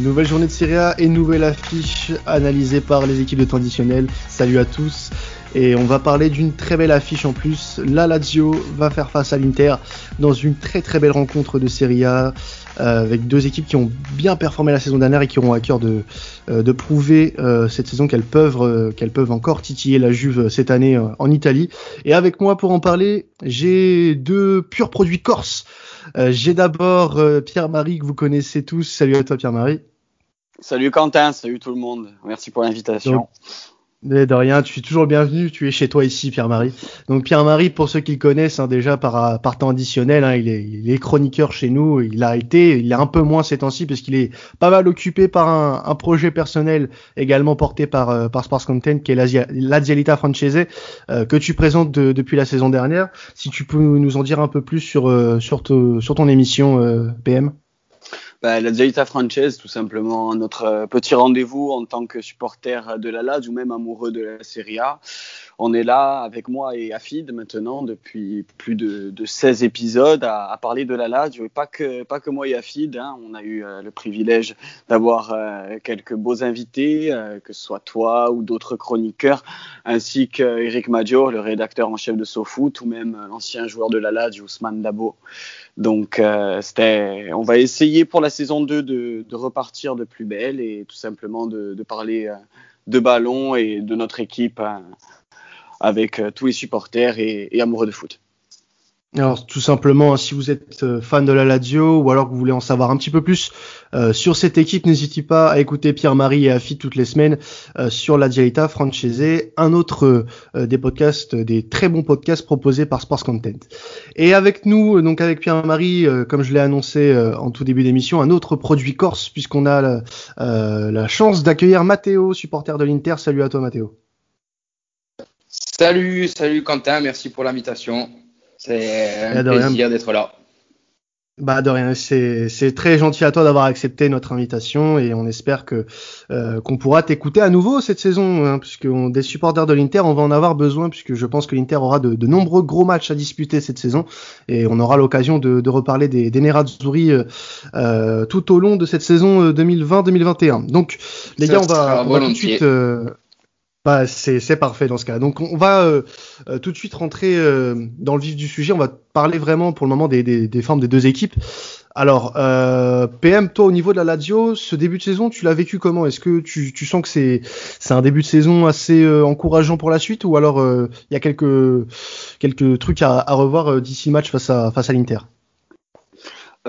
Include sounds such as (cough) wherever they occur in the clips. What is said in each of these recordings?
Nouvelle journée de Serie A et nouvelle affiche analysée par les équipes de traditionnel. Salut à tous. Et on va parler d'une très belle affiche en plus. La Lazio va faire face à l'Inter dans une très très belle rencontre de Serie A euh, avec deux équipes qui ont bien performé la saison dernière et qui auront à cœur de, euh, prouver euh, cette saison qu'elles peuvent, qu'elles peuvent encore titiller la Juve cette année en Italie. Et avec moi pour en parler, j'ai deux purs produits corses. J'ai d'abord Pierre-Marie que vous connaissez tous. Salut à toi Pierre-Marie. Salut Quentin, salut tout le monde. Merci pour l'invitation. De rien, tu es toujours bienvenu, tu es chez toi ici, Pierre-Marie. Donc Pierre-Marie, pour ceux qui le connaissent hein, déjà par, par temps additionnel, hein, il, est, chroniqueur chez nous, il a été, il est un peu moins ces temps-ci parce qu'il est pas mal occupé par un, projet personnel également porté par, euh, Sports Content qui est l'Azialita Francese, euh, que tu présentes depuis la saison dernière. Si tu peux nous en dire un peu plus sur, euh, sur, sur ton émission PM bah, la Zaita Frances, tout simplement, notre euh, petit rendez-vous en tant que supporter de la Lazio ou même amoureux de la Serie A. On est là avec moi et Afid maintenant depuis plus de, de 16 épisodes à, parler de la Lazio pas que, pas que moi et Afid. Hein. On a eu euh, le privilège d'avoir euh, quelques beaux invités, que ce soit toi ou d'autres chroniqueurs, ainsi qu'Eric Major, le rédacteur en chef de SoFoot, ou même l'ancien joueur de la Lazio, Ousmane Dabo. Donc, euh, on va essayer pour la saison 2 de, repartir de plus belle et tout simplement de, parler euh, de ballon et de notre équipe euh, avec tous les supporters et, amoureux de foot. Alors tout simplement, hein, si vous êtes euh, fan de la Lazio ou alors que vous voulez en savoir un petit peu plus euh, sur cette équipe, n'hésitez pas à écouter Pierre-Marie et Afi toutes les semaines euh, sur la Dialita Francese, un autre des podcasts, des très bons podcasts proposés par Sports Content. Et avec nous, donc avec Pierre-Marie, comme je l'ai annoncé en tout début d'émission, un autre produit corse puisqu'on a la, la chance d'accueillir Matteo, supporter de l'Inter. Salut à toi Matteo. Salut, salut Quentin, merci pour l'invitation. C'est un plaisir d'être là. Bah de rien, c'est très gentil à toi d'avoir accepté notre invitation et on espère que euh, qu'on pourra t'écouter à nouveau cette saison, hein, puisque on, des supporters de l'Inter, on va en avoir besoin puisque je pense que l'Inter aura de, de, nombreux gros matchs à disputer cette saison et on aura l'occasion de, de, reparler des, des Nerazzurri euh, euh, tout au long de cette saison 2020-2021. Euh, Donc les gars, on va, on va tout de suite bah, c'est parfait dans ce cas. Donc on va euh, euh, tout de suite rentrer euh, dans le vif du sujet. On va parler vraiment pour le moment des, formes des deux équipes. Alors PM, toi au niveau de la Lazio, ce début de saison, tu l'as vécu comment? Est-ce que tu, sens que c'est un début de saison assez encourageant pour la suite? Ou alors il y a quelques trucs à, revoir d'ici match face face à l'Inter?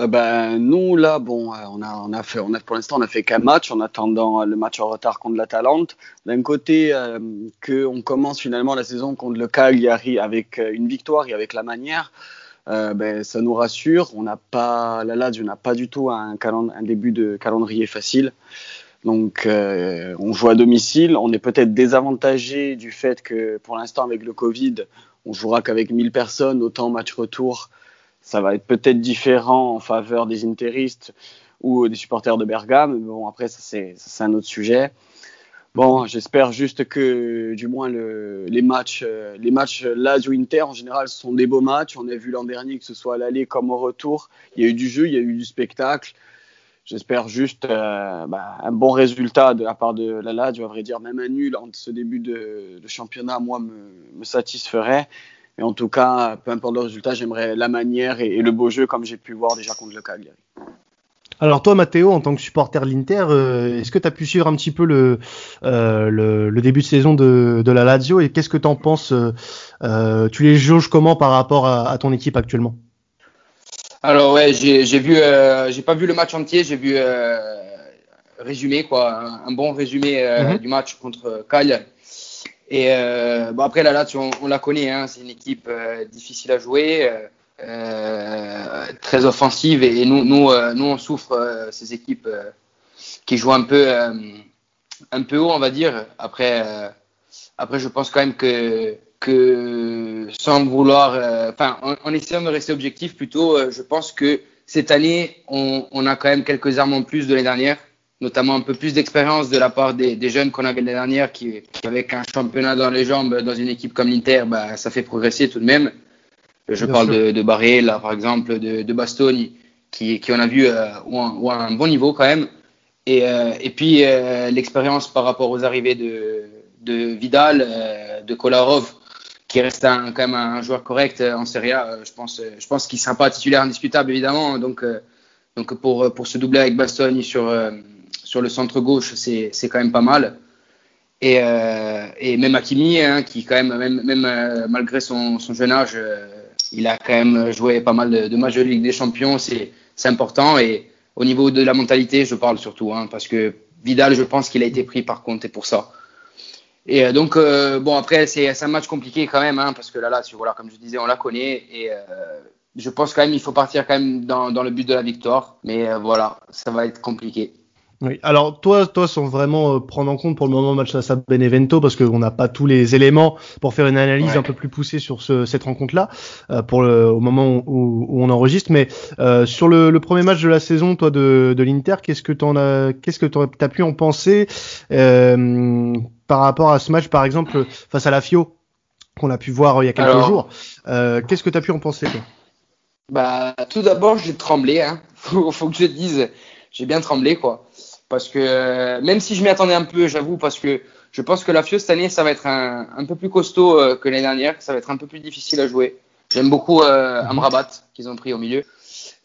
Euh, ben, nous, là, bon, euh, on a, on a fait, on a, pour l'instant, on a fait qu'un match en attendant euh, le match en retard contre la Talente. D'un côté, euh, qu'on commence finalement la saison contre le Cagliari avec une victoire et avec la manière, ben, ça nous rassure. On n'a pas, la Lazio n'a pas du tout un, un, début de calendrier facile. Donc, on joue à domicile. On est peut-être désavantagé du fait que, pour l'instant, avec le Covid, on jouera qu'avec 1000 personnes, autant match retour ça va être peut-être différent en faveur des interistes ou des supporters de Bergame. Mais bon, après, c'est un autre sujet. Bon, j'espère juste que, du moins, le, les matchs, euh, les matchs Lazio Inter en général sont des beaux matchs. On a vu l'an dernier que ce soit à l'aller comme au retour, il y a eu du jeu, il y a eu du spectacle. J'espère juste euh, bah, un bon résultat de la part de la Lazio, à vrai dire, même un nul en ce début de, championnat, moi, me satisferait. Mais en tout cas, peu importe le résultat, j'aimerais la manière et, et, le beau jeu comme j'ai pu voir déjà contre le Cagliari. Alors toi, Matteo, en tant que supporter de l'Inter, euh, est-ce que tu as pu suivre un petit peu le, euh, le, le, début de saison de, de la Lazio et qu'est-ce que tu en penses euh, Tu les jauges comment par rapport à, à ton équipe actuellement? Alors ouais, j'ai vu, euh, j'ai pas vu le match entier, j'ai vu euh, résumé quoi, un, un bon résumé mm -hmm. du match contre Cagliari. Et euh, bon après la Lazio, on, on la connaît, hein, c'est une équipe euh, difficile à jouer, euh, très offensive. Et, nous, nous, nous on souffre ces équipes qui jouent un peu, un peu haut, on va dire. Après, après je pense quand même que que sans vouloir, enfin en, essayant de rester objectif plutôt, je pense que cette année on a quand même quelques armes en plus de l'année dernière notamment un peu plus d'expérience de la part des, des jeunes qu'on avait l'année dernière, qui, avec un championnat dans les jambes, dans une équipe comme l'Inter, bah, ça fait progresser tout de même. Je Bien parle sûr. de, de Barré, là, par exemple, de, de Bastoni, qui, qui on a vu euh, ou, un, bon niveau quand même. Et, et puis l'expérience par rapport aux arrivées de, de Vidal, de Kolarov, qui reste un, quand même un joueur correct en Serie A. Je pense, je pense qu'il ne sera pas titulaire indiscutable évidemment. Donc, donc pour, pour se doubler avec Bastoni sur, sur le centre gauche, c'est quand même pas mal. Et, euh, et même Hakimi, hein, qui quand même, même, même euh, malgré son, son, jeune âge, euh, il a quand même joué pas mal de, de matchs de Ligue des Champions, c'est important. Et au niveau de la mentalité, je parle surtout, hein, parce que Vidal, je pense qu'il a été pris par contre pour ça. Et donc, bon, après, c'est un match compliqué quand même, hein, parce que là, là, voilà, comme je disais, on la connaît. Et je pense quand même il faut partir quand même dans, dans le but de la victoire. Mais voilà, ça va être compliqué. Oui. Alors toi, toi, sans vraiment euh, prendre en compte pour le moment le match à Benevento, parce qu'on n'a pas tous les éléments pour faire une analyse un peu plus poussée sur ce, cette rencontre-là, euh, pour le, au moment où, où, on enregistre. Mais euh, sur le, le, premier match de la saison, toi de, de l'Inter, qu'est-ce que t'en as, qu'est-ce que t'as pu en penser euh, par rapport à ce match, par exemple face à la Fio qu'on a pu voir il y a quelques jours? qu'est-ce que tu as pu en penser toi? Bah tout d'abord, j'ai tremblé. Hein. (laughs) Faut, faut que je te dise, j'ai bien tremblé quoi parce que même si je m'y attendais un peu, j'avoue, parce que je pense que la FIO cette année, ça va être un, un peu plus costaud euh, que l'année dernière, ça va être un peu plus difficile à jouer. J'aime beaucoup euh, Amrabat qu'ils ont pris au milieu.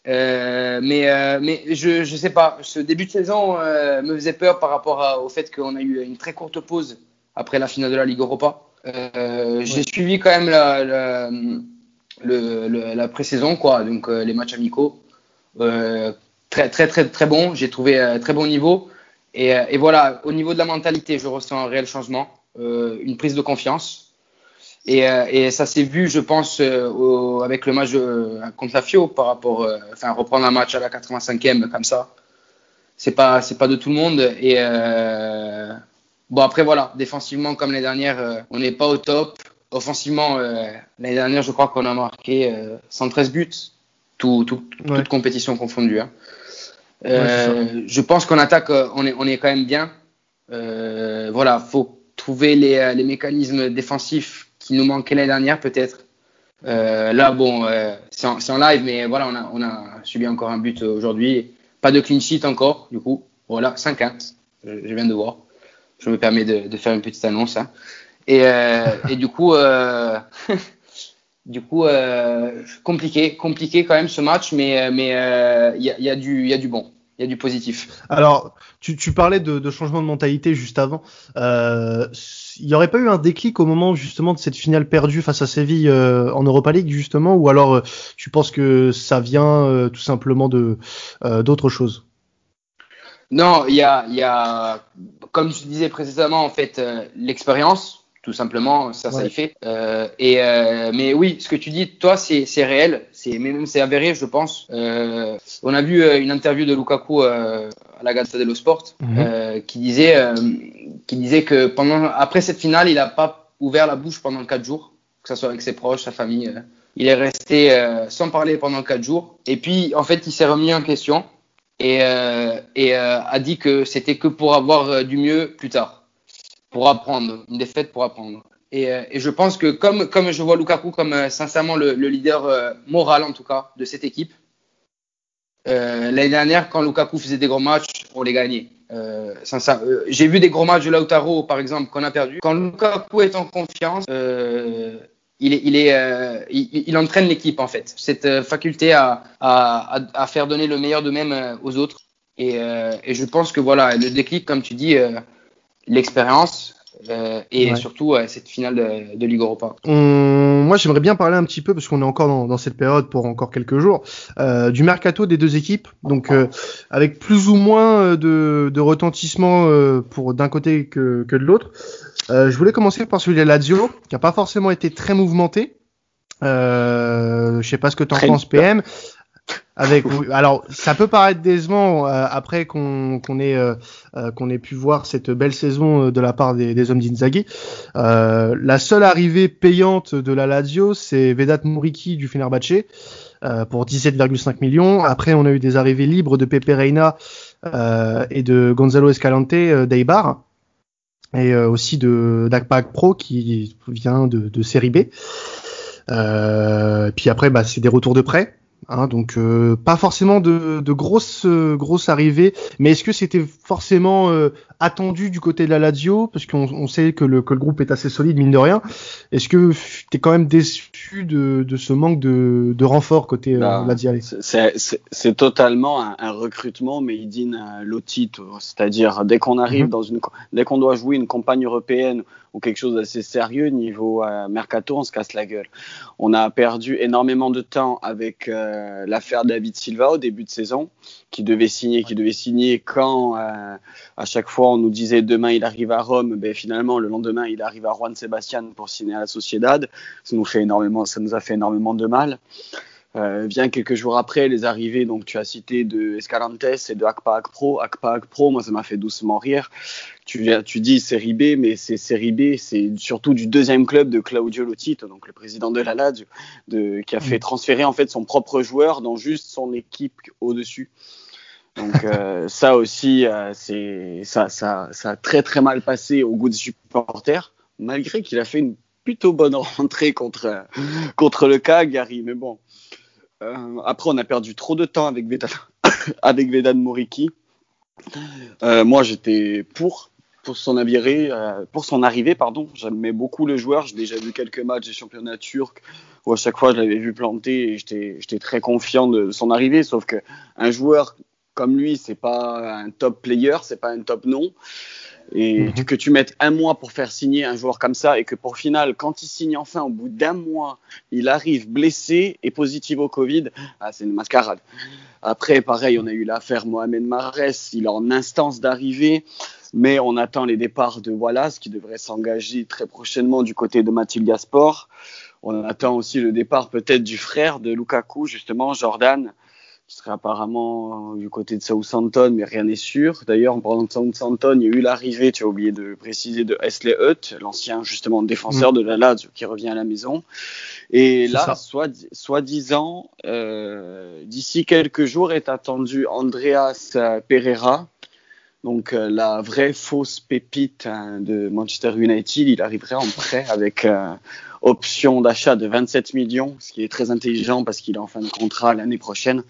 Euh, mais mais je je sais pas, ce début de saison me faisait peur par rapport au fait qu'on a eu une très courte pause après la finale de la Ligue Europa. J'ai suivi quand même la, la, le, la pré-saison, quoi, donc les matchs amicaux très très très très bon. J'ai trouvé euh, très bon niveau. Et, euh, et, voilà, au niveau de la mentalité, je ressens un réel changement, euh, une prise de confiance. Et, et ça s'est vu, je pense, au, avec le match contre la Fio par rapport, enfin reprendre un match à la 85e comme ça, c'est pas c'est pas de tout le monde. Et bon après voilà, défensivement comme l'année dernière, on n'est pas au top. Offensivement, l'année dernière, je crois qu'on a marqué 113 buts, tout, tout, toute compétition confondue. Hein. Euh, je pense qu'en attaque, euh, on est, on est quand même bien. Euh, voilà, faut trouver les, euh, les, mécanismes défensifs qui nous manquaient l'année dernière, peut-être. Euh, là, bon, euh, c'est en, en, live, mais voilà, on a, on a subi encore un but aujourd'hui. Pas de clean sheet encore, du coup. Voilà, 5-1. Je, je, viens de voir. Je me permets de, de faire une petite annonce. Hein. Et, et du coup, (laughs) Du coup, euh, compliqué, compliqué quand même ce match, mais euh, mais il euh, y, a, y, a du y a du bon, il y a du positif. Alors, tu, tu parlais de, de, changement de mentalité juste avant. Euh, il n'y aurait pas eu un déclic au moment justement de cette finale perdue face à Séville euh, en Europa League justement, ou alors tu penses que ça vient tout simplement de d'autres choses? Non, il y a, y a, comme je disais précédemment, en fait, l'expérience tout simplement, ça, ça y fait. Euh, et euh, mais oui, ce que tu dis, toi, c'est réel, c'est même c'est avéré, je pense. Euh, on a vu euh, une interview de Lukaku euh, à la Gazzetta dello Sport mm -hmm. qui disait qui disait que pendant après cette finale, il n'a pas ouvert la bouche pendant quatre jours, que ce soit avec ses proches, sa famille. il est resté sans parler pendant quatre jours. Et puis, en fait, il s'est remis en question et, et a dit que c'était que pour avoir du mieux plus tard pour apprendre, une défaite pour apprendre. Et, euh, et, je pense que comme, comme je vois Lukaku comme euh, sincèrement le, le, leader euh, moral en tout cas de cette équipe, l'année dernière quand Lukaku faisait des gros matchs, on les gagnait. Euh, J'ai vu des gros matchs de Lautaro par exemple qu'on a perdu. Quand Lukaku est en confiance, il, est, il, est, il, entraîne l'équipe en fait. Cette faculté à, à, à, faire donner le meilleur de même aux autres. Et, et je pense que voilà, le déclic, comme tu dis, l'expérience euh, et ouais. surtout euh, cette finale de, de Ligue Europa. On... Moi, j'aimerais bien parler un petit peu parce qu'on est encore dans, dans, cette période pour encore quelques jours euh, du mercato des deux équipes. Donc, euh, avec plus ou moins euh, de, de retentissement euh, pour d'un côté que, que de l'autre. je voulais commencer par celui de Lazio, qui a pas forcément été très mouvementé. Euh, je sais pas ce que tu en penses, PM. Avec, alors, ça peut paraître décevant euh, après qu'on qu'on ait euh, euh, qu'on ait pu voir cette belle saison euh, de la part des, des hommes d'Inzaghi. Euh, la seule arrivée payante de la Lazio, c'est Vedat Muriki du Fenerbahce pour 17,5 millions. Après, on a eu des arrivées libres de Pepe Reina et de Gonzalo Escalante d'Eibar et aussi de d'Akpak Pro qui vient de, de série B. puis après, bah, c'est des retours de prêt Hein, donc euh, pas forcément de, de grosses euh, grosses arrivées, mais est-ce que c'était forcément euh, attendu du côté de la Lazio? Parce qu'on on sait que le, que le groupe est assez solide mine de rien. Est-ce que tu es quand même déçu de, de ce manque de, de renfort côté bah, C'est totalement un, un, recrutement made in Lotito, c'est-à-dire dès qu'on arrive mhm. dans une dès qu'on doit jouer une campagne européenne ou quelque chose d'assez sérieux niveau mercato, on se casse la gueule. On a perdu énormément de temps avec euh, l'affaire David Silva au début de saison, qui devait signer, qui devait signer quand euh, à chaque fois on nous disait demain il arrive à Rome, ben finalement le lendemain il arrive à Juan Sebastian pour signer à la Sociedad. Ça nous fait énormément, ça nous a fait énormément de mal. Euh, vient quelques jours après les arrivées, donc tu as cité de Escalantes et de Akpa Pro. Akpa Pro, moi ça m'a fait doucement rire. Tu, tu dis série B, mais c'est série B, c'est surtout du deuxième club de Claudio Lotito, donc le président de la de, qui a fait mm. transférer en fait son propre joueur dans juste son équipe au-dessus. Donc euh, (laughs) ça aussi, euh, c'est ça, ça, ça a très très mal passé au goût des supporters, malgré qu'il a fait une plutôt bonne (laughs) rentrée contre contre le Cagliari. Mais bon, euh, après, on a perdu trop de temps avec Vedan, (coughs) avec Moriki. Euh, moi, j'étais pour pour son arrivée, euh, pour son arrivée, pardon. J'aimais beaucoup le joueur. J'ai déjà vu quelques matchs des championnats turcs où à chaque fois je l'avais vu planter et j'étais très confiant de son arrivée. Sauf que un joueur comme lui, c'est pas un top player, c'est pas un top nom et mhm. que tu mettes un mois pour faire signer un joueur comme ça et que pour final, quand il signe enfin au bout d'un mois, il arrive blessé et positif au Covid, ah, c'est une mascarade. Après, pareil, on a eu l'affaire Mohamed Mares, il est en instance d'arrivée, mais on attend les départs de Wallace qui devrait s'engager très prochainement du côté de Mathilde Gasport. On attend aussi le départ peut-être du frère de Lukaku, justement, Jordan, qui serait apparemment du côté de Southampton, mais rien n'est sûr. D'ailleurs, en parlant de Southampton, il y a eu l'arrivée, tu as oublié de préciser, de Esley Hutt, l'ancien justement défenseur mm. de la Lazio qui revient à la maison. Et là, soi-disant, euh, d'ici quelques jours est attendu Andreas Pereira, donc euh, la vraie fausse pépite hein, de Manchester United. Il arriverait en prêt avec euh, option d'achat de 27 millions, ce qui est très intelligent parce qu'il est en fin de contrat l'année prochaine.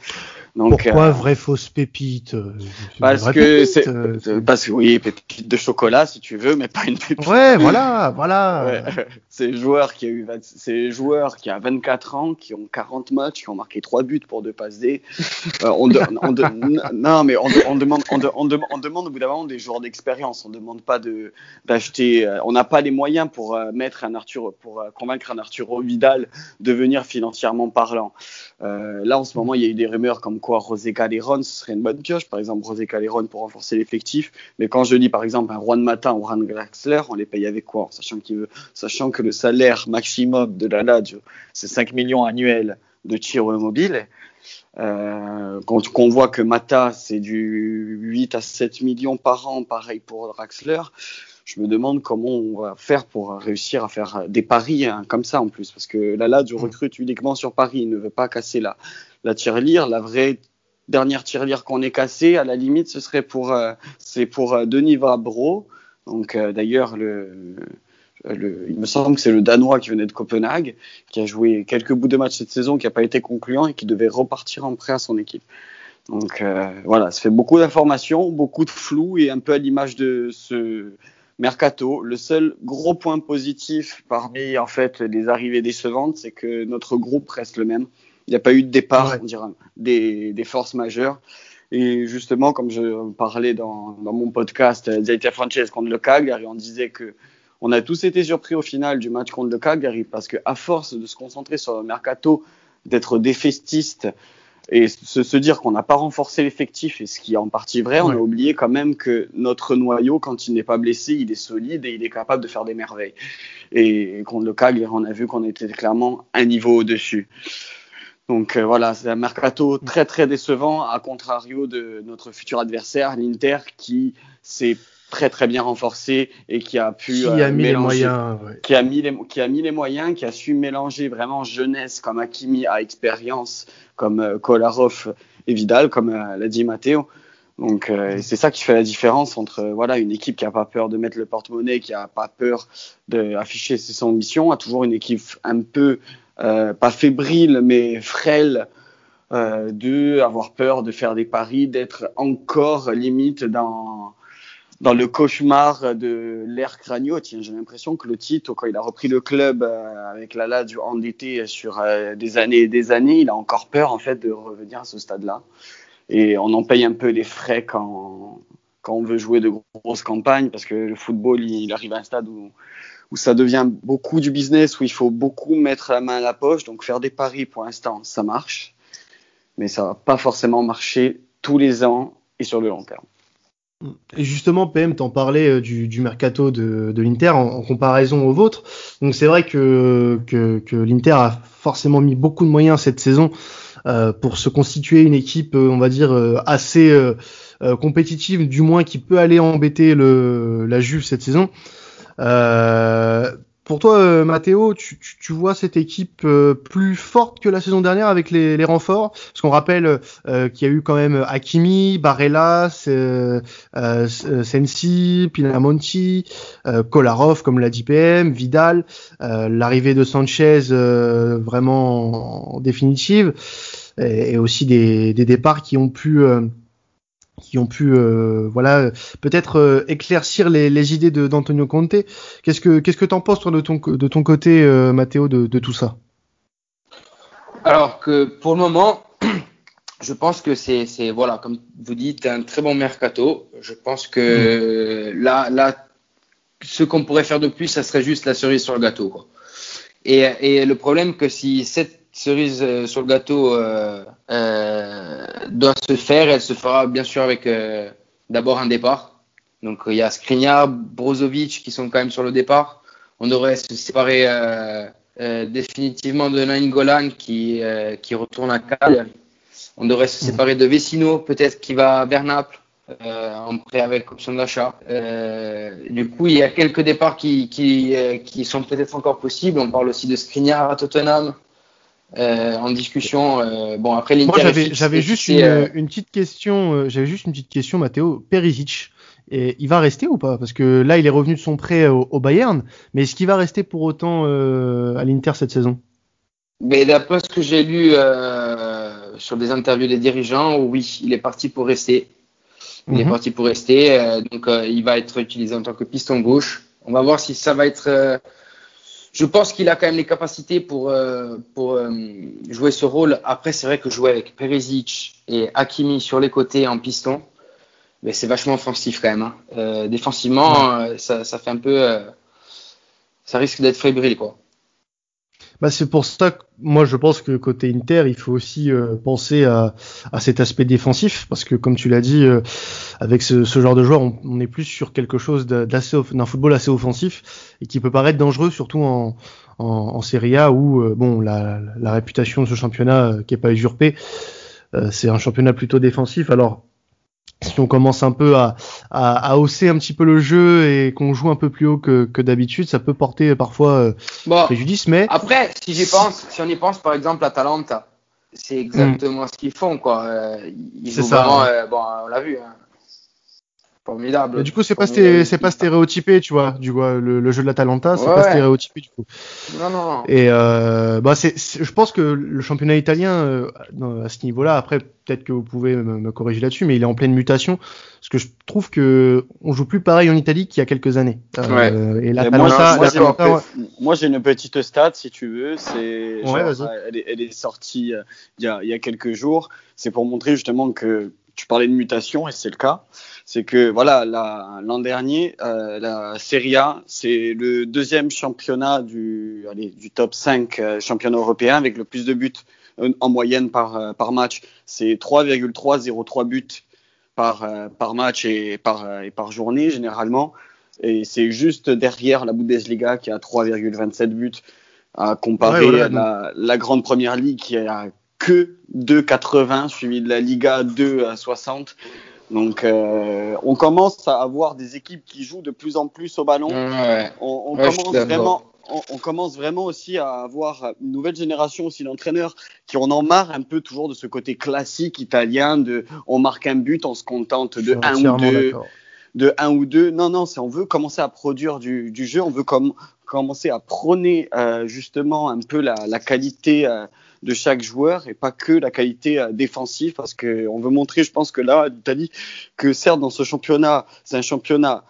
Donc, Pourquoi euh, vraie fausse pépite euh, Parce que c'est euh, parce que oui, pépite de chocolat si tu veux, mais pas une pépite. Ouais, voilà, voilà. (laughs) Ouais. C'est joueur qui a eu c'est joueur qui a 24 ans, qui ont 40 matchs, qui ont marqué 3 buts pour deux passes D. on, non, mais on, on demande on, on, demande au bout d'un moment des joueurs d'expérience. On demande pas de d'acheter. on n'a pas les moyens pour mettre un Arthur pour convaincre un Arturo Vidal de venir financièrement parlant. Euh, là, en ce moment, il y a eu des rumeurs comme quoi Rosé Calderon, ce serait une bonne pioche. Par exemple, Rosé Calderon pour renforcer l'effectif. Mais quand je dis, par exemple, un Juan Matin ou Ran Graxler, on les paye avec quoi? Sachant, veut, sachant que le salaire maximum de la Lazio, c'est 5 millions annuels de tirs mobile. Euh, quand on voit que Mata, c'est du 8 à 7 millions par an, pareil pour Draxler, je me demande comment on va faire pour réussir à faire des paris hein, comme ça en plus. Parce que là, je mm. recrute uniquement sur Paris. Il ne veut pas casser la, la tirelire. La vraie dernière tirelire qu'on ait cassée, à la limite, ce serait pour, euh, c'est pour euh, Denis Vabro. Donc, euh, d'ailleurs, le, le, il me semble que c'est le Danois qui venait de Copenhague, qui a joué quelques bouts de match cette saison, qui n'a pas été concluant et qui devait repartir en prêt à son équipe. Donc voilà, ça fait beaucoup d'informations, beaucoup de flou et un peu à l'image de ce, Mercato, le seul gros point positif parmi en fait les arrivées décevantes, c'est que notre groupe reste le même. Il n'y a pas eu de départ, on dirait, des, des, forces majeures. Et justement, comme je parlais dans, dans mon podcast Zaita Frances contre le Cagliari, on disait que on a tous été surpris au final du match contre le Cagliari parce que à force de se concentrer sur le mercato, d'être défestiste et se, se dire qu'on n'a pas renforcé l'effectif, et ce qui est en partie vrai, on a oublié quand même que notre noyau, quand il n'est pas blessé, il est solide et il est capable de faire des merveilles. Et contre le Cagliari, on a vu qu'on était clairement un niveau au-dessus. Donc euh, voilà, c'est un mercato très très décevant, à contrario de notre futur adversaire, l'Inter, qui s'est très très bien renforcé et qui a pu qui a euh, mis les moyens, qui a mis les qui a mis les moyens, qui a su mélanger vraiment jeunesse comme Hakimi à expérience comme euh, Kolarov et Vidal comme euh, l'a dit Matteo. Donc c'est ça qui fait la différence entre voilà une équipe qui a pas peur de mettre le porte-monnaie, qui a pas peur d'afficher ses ambitions, à toujours une équipe un peu pas fébrile mais frêle de avoir peur de faire des paris, d'être encore limite dans dans le cauchemar de l'ère Cranio. Tiens, j'ai l'impression que le titre, quand il a repris le club euh, avec la du endetté sur euh, des années et des années, il a encore peur en fait de revenir à ce stade-là. Et on en paye un peu les frais quand quand on veut jouer de grosses campagnes, parce que le football, il, arrive à un stade où, où ça devient beaucoup du business, où il faut beaucoup mettre la main à la poche. Donc faire des paris, pour l'instant, ça marche, mais ça va pas forcément marcher tous les ans et sur le long terme. Justement, PM, t'en parlais euh, du, du, mercato de, de l'Inter en, comparaison au vôtre. Donc c'est vrai que, que, que l'Inter a forcément mis beaucoup de moyens cette saison euh, pour se constituer une équipe, euh, on va dire, euh, assez euh, compétitive, du moins qui peut aller embêter le, la Juve cette saison. Euh, pour toi, euh, Matteo, tu, tu, tu, vois cette équipe euh, plus forte que la saison dernière avec les, renforts? Parce qu'on rappelle euh, qu'il y a eu quand même Hakimi, Barella, Sensi, Pinamonti, Kolarov, comme l'a dit PM, Vidal, l'arrivée de Sanchez vraiment en, définitive, et, aussi des, départs qui ont pu qui ont pu euh, voilà peut-être euh, éclaircir les, les idées d'Antonio Conte. Qu'est-ce que qu'est-ce que t'en penses toi de ton de ton côté, euh, Matteo, de, de, tout ça? Alors que pour le moment, (clears throat) je pense que c'est voilà comme vous dites un très bon mercato. Je pense que mm. là là ce qu'on pourrait faire de plus, ça serait juste la cerise sur le gâteau quoi. Et, et le problème que si cette cerise euh, sur le gâteau euh, euh, doit se faire. Elle se fera bien sûr avec d'abord un départ. Donc il y a Skriniar, Brozovic qui sont quand même sur le départ. On devrait se séparer définitivement de Nainggolan qui, qui retourne à Cal. On devrait se séparer de Vecino, peut-être qui va à Bernaples. Euh, en prêt avec option d'achat. Du coup, il y a quelques départs qui, qui, qui sont peut-être encore possibles. On parle aussi de Skriniar à Tottenham. Euh, en discussion. Euh, bon après Moi j'avais j'avais juste une, euh, une, petite question. j'avais juste une petite question, Matteo Perisic. Et il va rester ou pas? Parce que là, il est revenu de son prêt au, Bayern, mais est-ce qu'il va rester pour autant à l'Inter cette saison? Mais d'après ce que j'ai lu sur des interviews des dirigeants, oui, il est parti pour rester. Il est mhm. parti pour rester, donc il va être utilisé en tant que piston gauche. On va voir si ça va être je pense qu'il a quand même les capacités pour, euh, pour euh, jouer ce rôle. Après, c'est vrai que jouer avec Perisic et Hakimi sur les côtés en piston, mais c'est vachement offensif quand même. Hein. Euh, défensivement, euh, ça, ça, fait un peu. Euh, ça risque d'être fébrile, quoi. Bah c'est pour ça que moi je pense que côté Inter, il faut aussi euh, penser à, à, cet aspect défensif parce que comme tu l'as dit, euh, avec ce, ce, genre de joueur, on, on, est plus sur quelque chose d'assez d'un football assez offensif et qui peut paraître dangereux, surtout en, en, en Serie A où euh, bon la, la, réputation de ce championnat qui est pas usurpée, c'est un championnat plutôt défensif. Alors si on commence un peu à, à, à, hausser un petit peu le jeu et qu'on joue un peu plus haut que, que d'habitude, ça peut porter parfois euh, bon, préjudice. Mais après, si j'y pense, si on y pense par exemple à Talenta, c'est exactement ce qu'ils font quoi. Euh, ils c'est ça. Vraiment, euh, bon, on l'a vu. Hein formidable. Mais du coup, c'est pas, c'est pas stéréotypé, tu vois. Du vois, le, le jeu de la Talenta, c'est pas stéréotypé du coup. Non, non. Et euh, bah, c'est, je pense que le championnat italien euh, à ce niveau-là, après peut-être que vous pouvez me, me corriger là-dessus, mais il est en pleine mutation. Parce que je trouve que on joue plus pareil en Italie qu'il y a quelques années. Euh, et la Talenta, moi, j'ai, moi, moi, j'ai une petite stat, si tu veux. C'est, genre, elle, est, elle est sortie euh, il y, a, il y a quelques jours. C'est pour montrer justement que tu parlais de mutation et c'est le cas. C'est que voilà l'an dernier euh, la Serie A c'est le deuxième championnat du allez, du top 5 euh, championnat européen avec le plus de buts euh, en moyenne par par match. C'est 3,303 buts par par match et par et par journée généralement. Et c'est juste derrière la Bundesliga qui a 3,27 buts à comparer ouais, voilà, la, la grande première ligue qui a que 2,80 suivi de la Liga 2 à 60 donc, euh, on commence à avoir des équipes qui jouent de plus en plus au ballon. Ouais. On, on ouais, commence vraiment, on, on, commence vraiment aussi à avoir une nouvelle génération aussi d'entraîneurs qui en ont marre un peu toujours de ce côté classique italien de on marque un but, on se contente de un ou deux, de un ou deux. Non, non, on veut commencer à produire du, du jeu, on veut com commencer à prôner euh, justement un peu la, la qualité. Euh, de chaque joueur et pas que la qualité défensive parce qu'on veut montrer, je pense que là, l'Italie, que certes dans ce championnat, c'est un championnat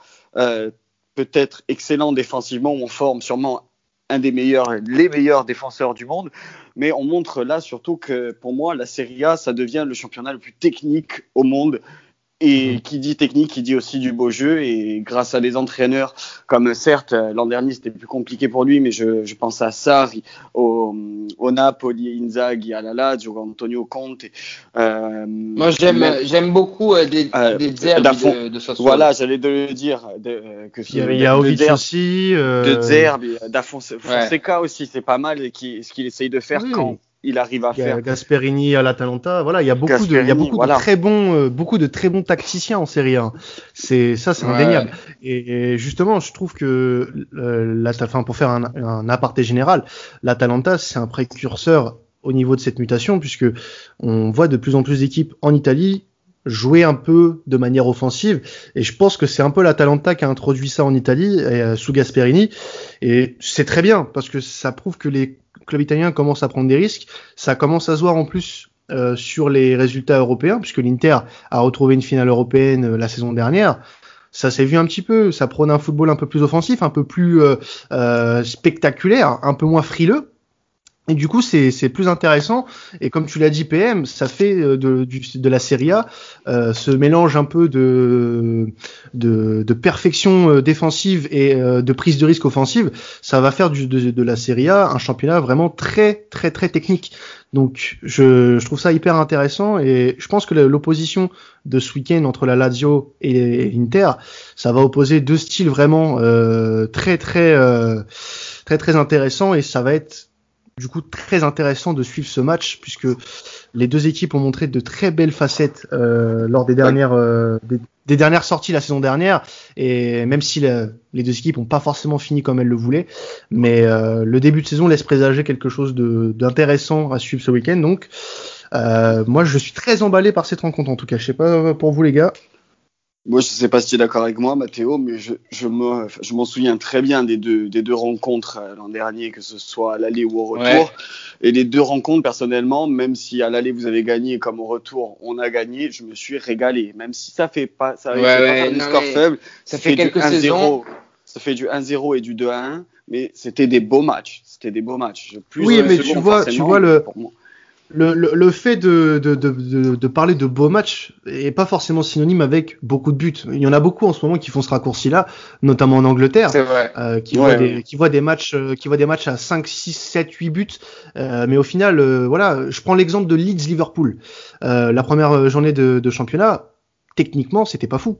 peut-être excellent défensivement, on forme sûrement un des meilleurs, les meilleurs défenseurs du monde. Mais on montre là surtout que pour moi, la Serie A, ça devient le championnat le plus technique au monde. Et mhm. qui dit technique, qui dit aussi du beau jeu. Et grâce à des entraîneurs, comme certes, l'an dernier, c'était plus compliqué pour lui, mais je, je pense à Sarri, au, au Napoli, Inzaghi, à la Lazio, Antonio Conte. Euh, Moi, j'aime, j'aime beaucoup euh, des, euh, des de, de Sassuolo. Voilà, j'allais de le dire. De, que il y a, il y a Ovic aussi. Euh... De Zerbi, Fonseca aussi, c'est pas mal et qui, ce qu'il essaye de faire quand il arrive à faire. Gasperini à l'Atalanta, voilà, il y a beaucoup de, il y a beaucoup de très bons, euh, beaucoup de très bons tacticiens en Série A. C'est ça, c'est indéniable. Et, justement, je trouve que euh, enfin, pour faire un, un aparté général, l'Atalanta, c'est un précurseur au niveau de cette mutation, puisque on voit de plus en plus d'équipes en Italie jouer un peu de manière offensive et je pense que c'est un peu l'Atalanta qui a introduit ça en Italie euh, sous Gasperini et c'est très bien parce que ça prouve que les club italien commence à prendre des risques. Ça commence à se voir en plus euh, sur les résultats européens, puisque l'Inter a retrouvé une finale européenne euh, la saison dernière. Ça s'est vu un petit peu, ça prône un football un peu plus offensif, un peu plus euh, spectaculaire, un peu moins frileux. Et du coup, c'est plus intéressant. Et comme tu l'as dit, PM, ça fait de, de la Serie A ce mélange un peu de, de, de perfection défensive et de prise de risque offensive. Ça va faire du, de, de, la Serie A un championnat vraiment très, très, très technique. Donc, je, je trouve ça hyper intéressant. Et je pense que l'opposition de ce week-end entre la Lazio et l'Inter, ça va opposer deux styles vraiment euh, très, très, euh, très, très intéressants. Et ça va être du coup très intéressant de suivre ce match puisque les deux équipes ont montré de très belles facettes euh, lors des dernières euh, des, dernières sorties la saison dernière. Et même si les deux équipes n'ont pas forcément fini comme elles le voulaient mais euh, le début de saison laisse présager quelque chose d'intéressant à suivre ce week-end. Donc moi je suis très emballé par cette rencontre en tout cas. Je sais pas pour vous les gars moi, je sais pas si tu es d'accord avec moi, Mathéo, mais je, je m'en souviens très bien des deux, des deux rencontres euh, l'an dernier, que ce soit à l'aller ou au retour. Et les deux rencontres, personnellement, même si à l'aller vous avez gagné comme au retour on a gagné, je me suis régalé. Même si ça fait pas, ça ouais, pas des scores faibles, ça, fait, quelques saisons. Ça fait du 1-0 et du 2-1, mais c'était des beaux matchs. C'était des beaux matchs. Plus oui, mais tu vois, tu vois le, le, le, le, fait de, de, de, de, parler de beaux matchs est pas forcément synonyme avec beaucoup de buts. Il y en a beaucoup en ce moment qui font ce raccourci-là, notamment en Angleterre, euh, qui, voient des, qui voient des matchs, euh, qui voient des matchs à 5, 6, 7, 8 buts. Euh, mais au final, euh, voilà, je prends l'exemple de Leeds-Liverpool. Euh, la première journée de, de championnat, techniquement, c'était pas fou.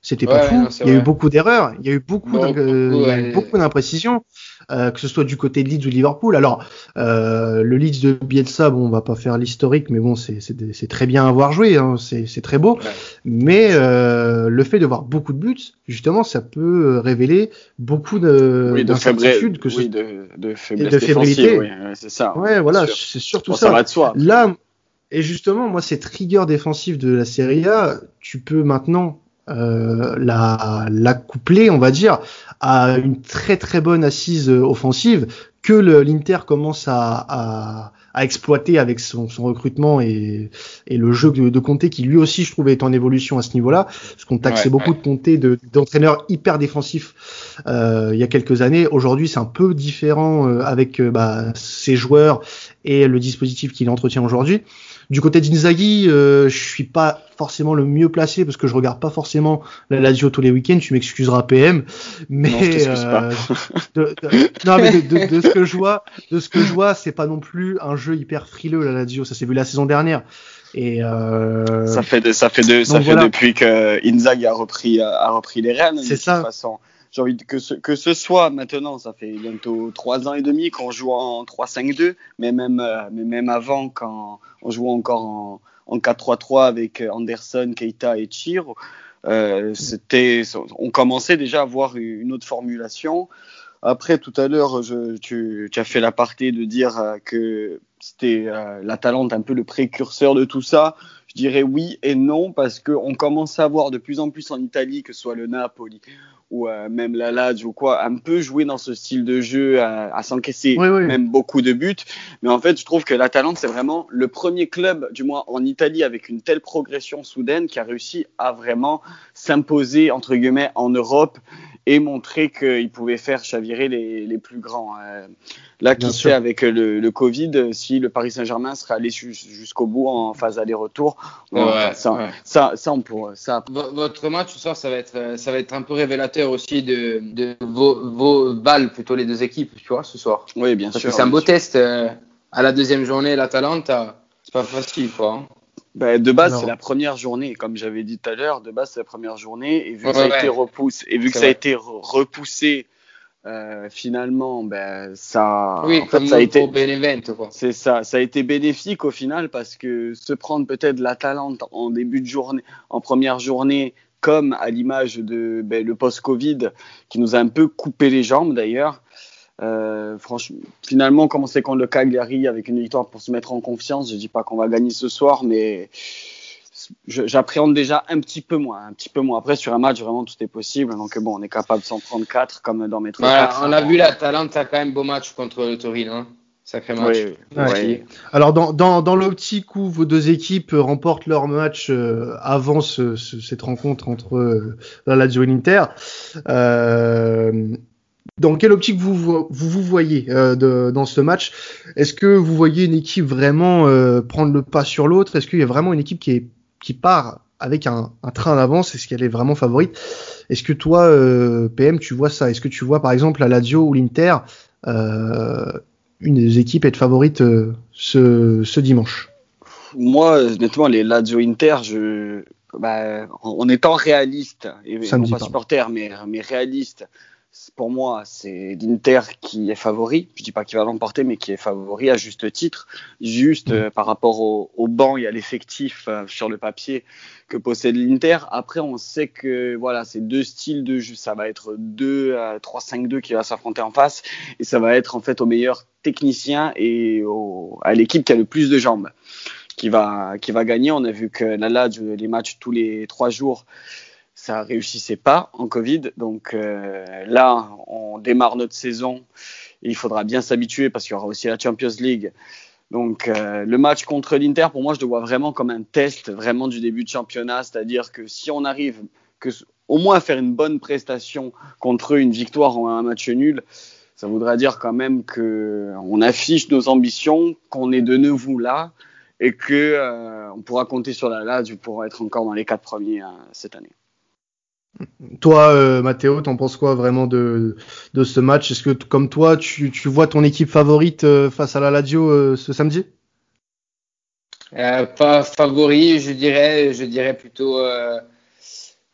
C'était pas fou. il y a eu beaucoup d'erreurs, il y a eu beaucoup, beaucoup d'imprécisions. Euh, que ce soit du côté de Leeds ou Liverpool. Alors, euh, le Leeds de Bielsa, bon, on va pas faire l'historique, mais bon, c'est très bien à voir jouer, hein, c'est très beau. Mais euh, le fait de voir beaucoup de buts, justement, ça peut révéler beaucoup de oui, d'incertitudes, que oui, de, de faiblesse de fébrilité. Oui, c'est ça. Ouais, voilà, c'est surtout ça. ça va de soi. Là, et justement, moi, cette rigueur défensive de la Serie A, tu peux maintenant euh, la, la coupler, on va dire, à une très très bonne assise offensive que l'Inter commence à, à, à, exploiter avec son, son recrutement et, et, le jeu de, de Conte qui lui aussi je trouvais est en évolution à ce niveau-là. Parce qu'on taxait beaucoup de Conte d'entraîneurs hyper défensifs. euh, il y a quelques années aujourd'hui c'est un peu différent euh, avec euh, bah, ses joueurs et le dispositif qu'il entretient aujourd'hui du côté d'Inzaghi, euh, je suis pas forcément le mieux placé parce que je regarde pas forcément la Lazio tous les week-ends. Tu m'excuseras PM, mais non, euh, de, non mais de, de, ce que je vois, de ce que je vois, c'est pas non plus un jeu hyper frileux la Lazio. Ça s'est vu la saison dernière. Et euh... ça fait de, ça fait de, ça fait depuis que Inzaghi a repris a repris les rênes. C'est ça. Façon j'ai envie que ce, soit maintenant, ça fait bientôt trois ans et demi qu'on joue en 3-5-2, mais même, euh, mais même avant, quand on jouait encore en, en 4-3-3 avec Anderson, Keita et Chiro, euh, on commençait déjà à avoir une autre formulation. Après, tout à l'heure, tu, as fait la partie de dire euh, que c'était la Talente un peu le précurseur de tout ça. Je dirais oui et non parce qu'on commence à voir de plus en plus en Italie, que ce soit le Napoli ou euh, même la Lazio ou quoi, un peu jouer dans ce style de jeu, à, à s'encaisser même beaucoup de buts. Mais en fait, je trouve que l'Atalante, c'est vraiment le premier club, du moins en Italie, avec une telle progression soudaine qui a réussi à vraiment s'imposer, entre guillemets, en Europe et montrer qu'il pouvait faire chavirer les, les plus grands. Euh, là, qui sait avec le, le, Covid, si le Paris Saint-Germain serait allé jusqu'au bout en phase aller-retour, ça, ça, ça, on pourrait. Ça... Votre match ce soir, ça va être, ça va être un peu révélateur aussi de, de vos, vos balles, plutôt les deux équipes, tu vois, ce soir. Oui, bien sûr. C'est un beau test. Euh, à la deuxième journée, l'Atalanta, c'est pas facile, quoi. Hein. Ben, de base, c'est la première journée, comme j'avais dit tout à l'heure. De base, c'est la première journée, et vu que ça a été repoussé, et vu que ça a été repoussé, euh, finalement, ben ça, oui, en ça a été C'est ça, ça a été bénéfique au final parce que se prendre peut-être la Talente en début de journée, en première journée, comme à l'image de ben, le post-Covid, qui nous a un peu coupé les jambes d'ailleurs. Euh, franchement, finalement, commencer contre le Cagliari avec une victoire pour se mettre en confiance? Je dis pas qu'on va gagner ce soir, mais j'appréhende déjà un petit peu moins, un petit peu moins. Après, sur un match, vraiment, tout est possible. Donc bon, on est capable de s'en prendre 4 comme dans mes voilà, On a vu la Talente, a quand même beau match contre le Torino. Hein. Sacré match. Oui, Alors dans, dans, dans l'optique où vos deux équipes remportent leur match euh, avant ce, cette rencontre entre euh, la Lazio et l'Inter, euh, dans quelle optique vous vous, vous voyez euh, de, dans ce match? Est-ce que vous voyez une équipe vraiment euh, prendre le pas sur l'autre? Est-ce qu'il y a vraiment une équipe qui, est, qui part avec un, un train d'avance? Est-ce qu'elle est vraiment favorite? Est-ce que toi, euh, PM, tu vois ça? Est-ce que tu vois par exemple la Lazio ou l'Inter une des équipes être favorite ce, ce dimanche. Moi, honnêtement, les Lazio Inter, je, bah, en étant réaliste, et non pas. supporter, mais, mais réaliste, pour moi, c'est l'Inter qui est favori. Je dis pas qu'il va l'emporter, mais qui est favori à juste titre. Juste euh, par rapport au, au, banc et à l'effectif euh, sur le papier que possède l'Inter. Après, on sait que voilà, c'est deux styles de jeu. Ça va être 2 3-5-2 qui va s'affronter en face, et ça va être en fait au meilleur technicien et à l'équipe qui a le plus de jambes qui va qui va gagner. On a vu que là, les matchs tous les trois jours ça réussissait pas en Covid. Donc euh, là, on démarre notre saison. Il faudra bien s'habituer parce qu'il y aura aussi la Champions League. Donc euh, le match contre l'Inter, pour moi, je le vois vraiment comme un test, vraiment du début de championnat. C'est-à-dire que si on arrive au moins à faire une bonne prestation contre eux, une victoire en un match nul, ça voudra dire quand même que on affiche nos ambitions, qu'on est de nouveau là et que euh, on pourra compter sur la Lazio pour être encore dans les quatre premiers cette année. Toi, euh, Mathéo, t'en penses quoi vraiment de, de ce match? Est-ce que, comme toi, tu, tu, vois ton équipe favorite euh, face à la Lazio euh, ce samedi? Pas favori, je dirais, je dirais plutôt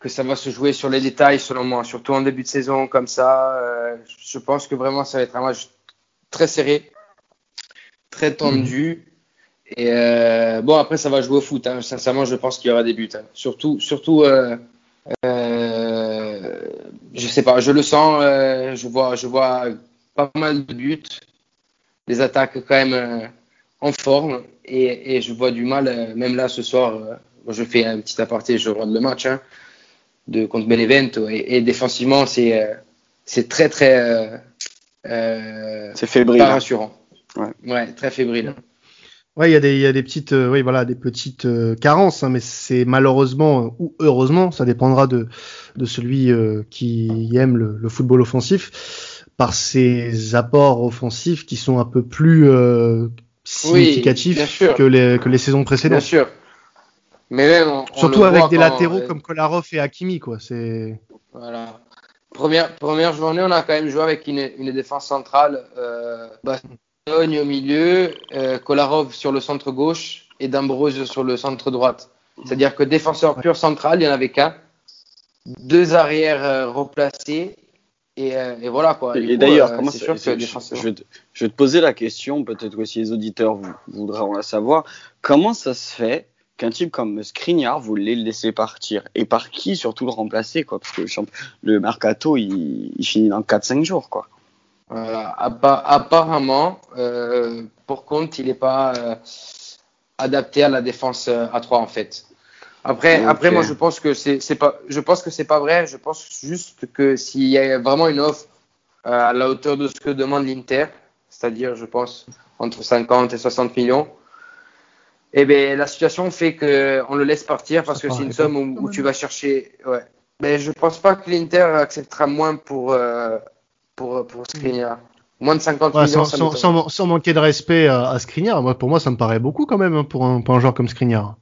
que ça va se jouer sur les détails, selon moi, surtout en début de saison comme ça. je pense que vraiment, ça va être un match très serré, très tendu. Et bon, après, ça va jouer au foot. Hein. Sincèrement, je pense qu'il y aura des buts. Hein. Surtout, surtout euh, je sais pas, je le sens, euh, je vois, je vois pas mal de buts, des attaques quand même euh, en forme, et, et, je vois du mal, même là ce soir, je fais un petit aparté, je regarde le match hein, de contre Benevento, et, et défensivement c'est c'est très très c'est fébrile, pas rassurant, ouais. ouais, très fébrile. Ouais, il y a des, il y a des petites, euh, oui, voilà, des petites euh, carences, hein, mais c'est malheureusement euh, ou heureusement, ça dépendra de, de celui qui aime le, le, football offensif, par ses apports offensifs qui sont un peu plus significatifs que les que les saisons précédentes. Bien sûr. Mais on, surtout avec des latéraux comme Kolarov et Hakimi, quoi. C'est. Voilà. Première première journée, on a quand même joué avec une, une défense centrale. Euh, au milieu, euh, Kolarov sur le centre gauche et D'Ambrose sur le centre droite. C'est-à-dire que défenseur pur central, il n'y en avait qu'un. Deux arrières euh, replacés. Et, euh, et, voilà quoi. Et, d'ailleurs, comment ça, je, je, vais te, je, vais te poser la question, peut-être que si les auditeurs voudront la savoir. Comment ça se fait qu'un type comme Skriniar, vous le laissez partir? Et par qui surtout le remplacer quoi? Parce que le mercato, il, il finit dans 4-5 jours quoi. Apparemment, pour compte, il n'est pas adapté à la défense à 3 en fait. Après, après, moi, je pense que c'est, pas, je pense que c'est pas vrai. Je pense juste que s'il y a vraiment une offre euh, à la hauteur de ce que demande l'Inter, c'est-à-dire, je pense, entre 50 et 60 millions, eh ben, la situation fait qu'on le laisse partir parce que c'est une somme où, tu vas chercher. Ouais. Mais je pense pas que l'Inter acceptera moins pour, euh, pour, pour Skriniar. Moins de 50 millions. Sans, sans, manquer de respect à, à Skriniar, moi, pour moi, ça me paraît beaucoup quand même hein, pour, un, pour un joueur comme Skriniar.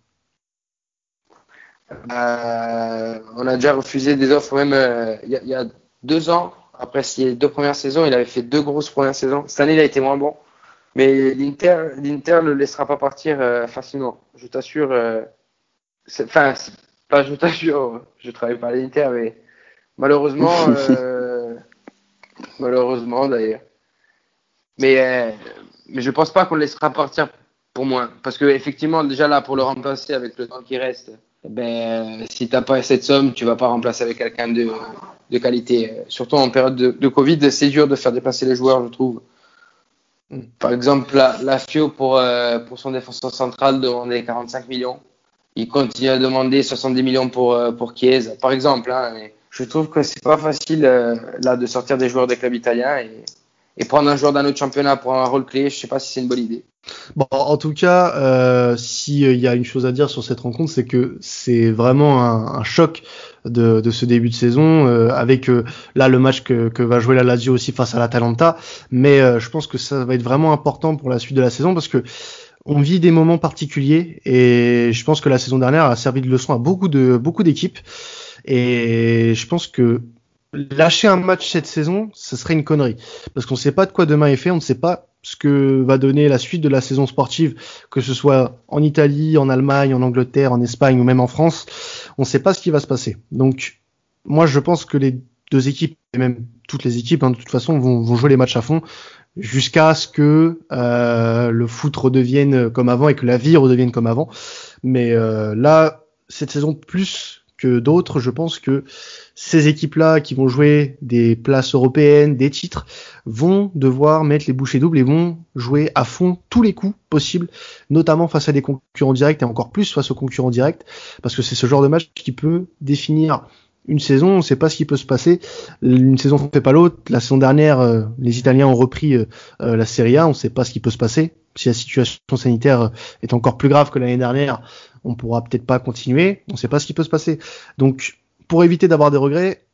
Euh, on a déjà refusé des offres même euh, il y, a deux ans. Après les deux premières saisons, il avait fait deux grosses premières saisons. Cette année, il a été moins bon. Mais l'Inter, l'Inter ne le laissera pas partir euh, facilement. Je t'assure. Enfin, pas je t'assure. Je travaille pas à l'Inter, mais malheureusement, (laughs) malheureusement d'ailleurs. Mais mais je pense pas qu'on le laissera partir pour moi, parce que effectivement déjà là pour le remplacer avec le temps qui reste ben, si tu n'as pas cette somme, tu vas pas remplacer avec quelqu'un de, de, qualité. Surtout en période de, de Covid, c'est dur de faire déplacer les joueurs, je trouve. Par exemple, la, la FIO pour, euh, pour son défenseur central demandait 45 millions. Il continue à demander 70 millions pour, euh, pour par exemple. Hein, je trouve que c'est pas facile euh, là de sortir des joueurs des clubs italiens et, et prendre un joueur d'un autre championnat pour un rôle clé. Je sais pas si c'est une bonne idée. Bon, en tout cas, euh, s'il euh, y a une chose à dire sur cette rencontre, c'est que c'est vraiment un, un choc de, de, ce début de saison, euh, avec euh, là le match que, que, va jouer la Lazio aussi face à l'Atalanta. Mais euh, je pense que ça va être vraiment important pour la suite de la saison parce que on vit des moments particuliers et je pense que la saison dernière a servi de leçon à beaucoup de beaucoup d'équipes. Et je pense que lâcher un match cette saison, ce serait une connerie. Parce qu'on ne sait pas de quoi demain est fait, on ne sait pas ce que va donner la suite de la saison sportive, que ce soit en Italie, en Allemagne, en Angleterre, en Espagne ou même en France. On ne sait pas ce qui va se passer. Donc, moi, je pense que les deux équipes, et même toutes les équipes, hein, de toute façon, vont, vont, jouer les matchs à fond jusqu'à ce que euh, le foot redevienne comme avant et que la vie redevienne comme avant. Mais euh, là, cette saison plus d'autres, je pense que ces équipes-là qui vont jouer des places européennes, des titres, vont devoir mettre les bouchées doubles et vont jouer à fond tous les coups possibles, notamment face à des concurrents directs et encore plus face aux concurrents directs, parce que c'est ce genre de match qui peut définir une saison, on ne sait pas ce qui peut se passer. Une saison ne fait pas l'autre. La saison dernière, euh, les Italiens ont repris euh, euh, la Serie A, on ne sait pas ce qui peut se passer. Si la situation sanitaire est encore plus grave que l'année dernière, on pourra peut-être pas continuer. On ne sait pas ce qui peut se passer. Donc pour éviter d'avoir des regrets,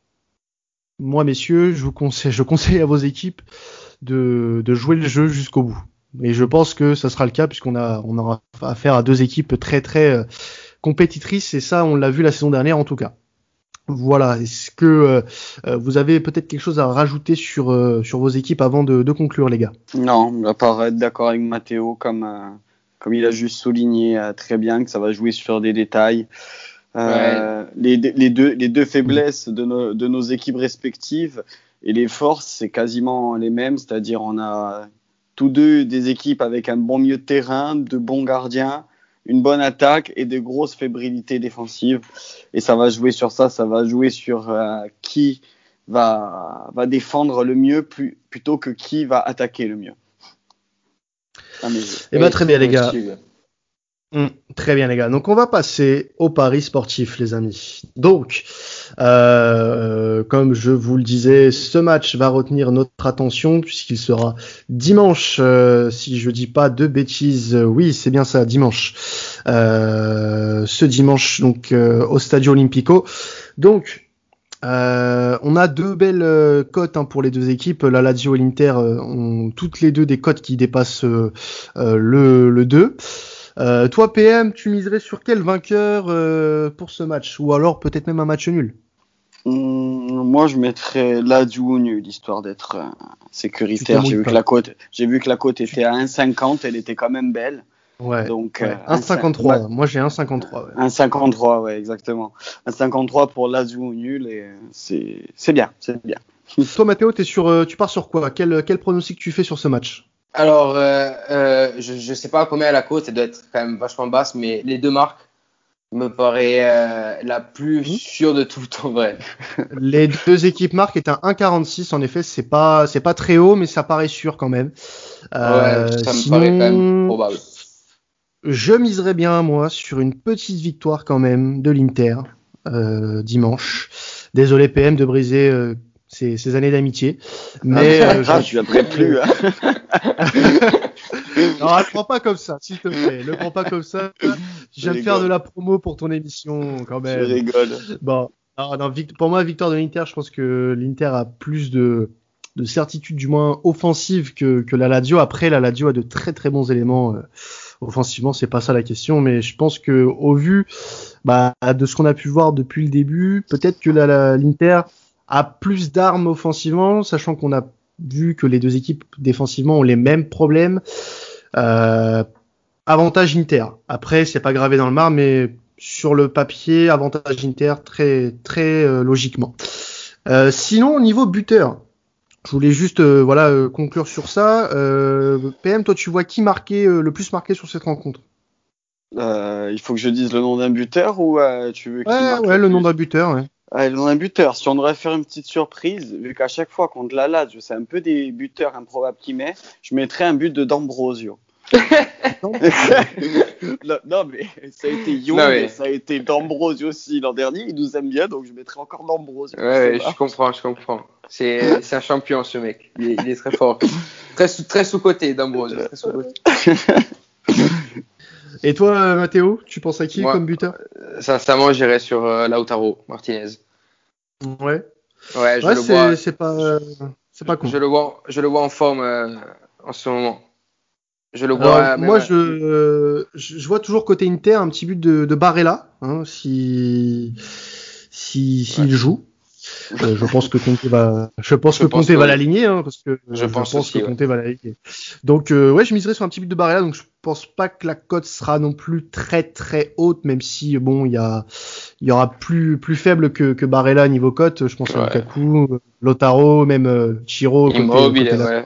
moi, messieurs, je vous conseille, à vos équipes de, jouer le jeu jusqu'au bout. Et je pense que ça sera le cas puisqu'on a, aura affaire à deux équipes très très euh, compétitrices et ça, on l'a vu la saison dernière en tout cas. Voilà. Est-ce que euh, euh, vous avez peut-être quelque chose à rajouter sur sur vos équipes avant de, de, conclure, les gars? Non, à part être d'accord avec Mathéo, comme comme il a juste souligné très bien que ça va jouer sur des détails. Euh, les, les, deux, les deux faiblesses de nos, de nos équipes respectives et les forces, c'est quasiment les mêmes, c'est-à-dire on a tous deux des équipes avec un bon milieu de terrain, de bons gardiens, une bonne attaque et de grosses fébrilités défensives. Et ça va jouer sur ça, ça va jouer sur euh, qui va, va défendre le mieux plus, plutôt que qui va attaquer le mieux. Ah, et eh bien très bien les gars. Mmh, très bien les gars. Donc on va passer au paris sportif les amis. Donc euh, comme je vous le disais, ce match va retenir notre attention puisqu'il sera dimanche. Euh, si je dis pas de bêtises, oui c'est bien ça, dimanche. Euh, ce dimanche donc euh, au Stadio Olimpico. Donc euh, on a deux belles euh, cotes hein, pour les deux équipes. La Lazio et l'Inter ont toutes les deux des cotes qui dépassent le, le 2. Euh, toi, PM, tu miserais sur quel vainqueur euh, pour ce match? Ou alors peut-être même un match nul? Mmh, Moi, je mettrais la du nul, histoire d'être euh, sécuritaire. J'ai vu, que la cote, j'ai vu que la cote était à 1,50, elle était quand même belle. Ouais. Donc, 1,53. Moi, j'ai 1,53. Ouais. 1,53, ouais, exactement. 1,53 pour la du nul, et c'est, c'est bien, c'est bien. (laughs) Toi, Mathéo, es sur, tu pars sur quoi? Quel, quel pronostic tu fais sur ce match? Alors, euh, euh, je ne sais pas combien à la côte, elle doit être quand même vachement basse, mais les deux marques me paraît euh, la plus mmh. sûre de tout en vrai. (laughs) les deux équipes marques est un 1,46 en effet, c'est pas c'est pas très haut, mais ça paraît sûr quand même. Euh, ouais, ça me paraît quand même probable. Je miserais bien moi sur une petite victoire quand même de l'Inter dimanche. Désolé PM de briser ces, années d'amitié. Mais ah, euh, (laughs) je viendrai plus. Hein. (laughs) non, ne prends pas comme ça, s'il te plaît. Ne prends pas comme ça. De faire de la promo pour ton émission quand même. Je rigole. Bon, pour moi, victoire de l'Inter, je pense que l'Inter a plus de, de certitude, du moins offensive, que, que la Lazio. Après, la Lazio a de très très bons éléments. Euh, offensivement, c'est pas ça la question, mais je pense que au vu bah, de ce qu'on a pu voir depuis le début, peut-être que l'Inter a plus d'armes offensivement, sachant qu'on a vu que les deux équipes défensivement ont les mêmes problèmes. Euh, avantage Inter. Après, c'est pas gravé dans le marbre, mais sur le papier, avantage Inter très très euh, logiquement. Euh, sinon, au niveau buteur, je voulais juste voilà conclure sur ça. PM, toi, tu vois qui marquer le plus marqué sur cette rencontre? Il faut que je dise le nom d'un buteur ou tu veux Ouais, ouais, le nom d'un buteur. Ouais. Ah, dans un buteur. Si on devrait faire une petite surprise, vu qu'à chaque fois contre la Lazio, c'est un peu des buteurs improbables qu'il met, je mettrais un but de D'Ambrosio. (laughs) non, mais ça a été Young, ça a été D'Ambrosio aussi l'an dernier. Il nous aime bien, donc je mettrais encore D'Ambrosio. Ouais, je comprends, je comprends. C'est un champion ce mec. Il est, très fort. Très, très sous-côté, D'Ambrosio. Et toi, Mathéo, tu penses à qui comme buteur? euh, Sincèrement, j'irais sur euh, Lautaro Martinez. Ouais. Ouais, je le vois. C'est pas, c'est pas Je le vois, je le vois en forme euh, en ce moment. Je le vois. moi, je, je vois toujours côté Inter un petit but de, de Barella, hein, si, si, s'il joue. Euh, je pense que Conte va, je pense que Conte va l'aligner, hein, parce que je, pense, que Conte va l'aligner. Donc euh, ouais, je miserai sur un petit but de Barella, donc je pense pas que la cote sera non plus très très haute, même si bon, il y a, il y aura plus plus faible que, que Barella niveau cote. Je pense à Lukaku, Lotaro, même euh, Chiro. Immobile, ouais.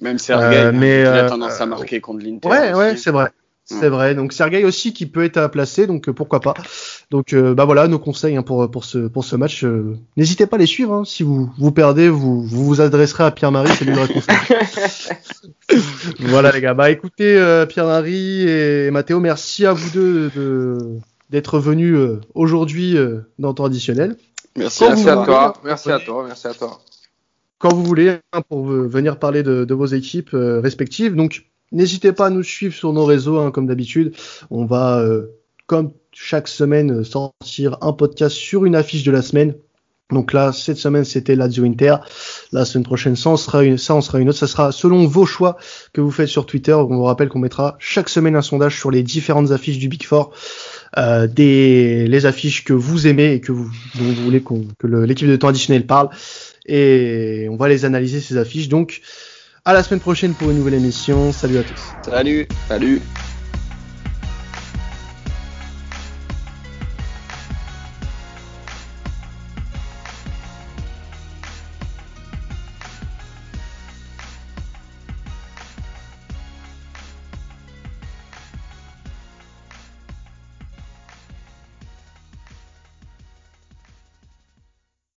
Même Sergei, mais, il a tendance à marquer contre l'Inter. Ouais, ouais, c'est vrai. C'est vrai. Donc Sergei aussi qui peut être à placer, donc euh, pourquoi pas. Donc euh, bah voilà nos conseils hein, pour pour ce pour ce match. Euh, n'hésitez pas à les suivre. Hein. Si vous vous perdez, vous vous, vous adresserez à Pierre-Marie, c'est lui le responsable. (laughs) voilà les gars. Bah écoutez Pierre-Marie et Mathéo, merci à vous deux de d'être venus aujourd'hui dans temps additionnel. Merci, à toi. Merci à toi. Merci à toi. Quand vous voulez hein, pour venir parler de, de vos équipes respectives. Donc N'hésitez pas à nous suivre sur nos réseaux, hein, comme d'habitude. On va, euh, comme chaque semaine, sortir un podcast sur une affiche de la semaine. Donc là, cette semaine, c'était Lazio Inter. La semaine prochaine, ça en sera une, ça sera une autre. Ça sera selon vos choix que vous faites sur Twitter. On vous rappelle qu'on mettra chaque semaine un sondage sur les différentes affiches du Big Four, euh, des les affiches que vous aimez et que vous, dont vous voulez que l'équipe de temps additionnel parle. Et on va les analyser ces affiches. Donc, à la semaine prochaine pour une nouvelle émission. Salut à tous. Salut. Salut.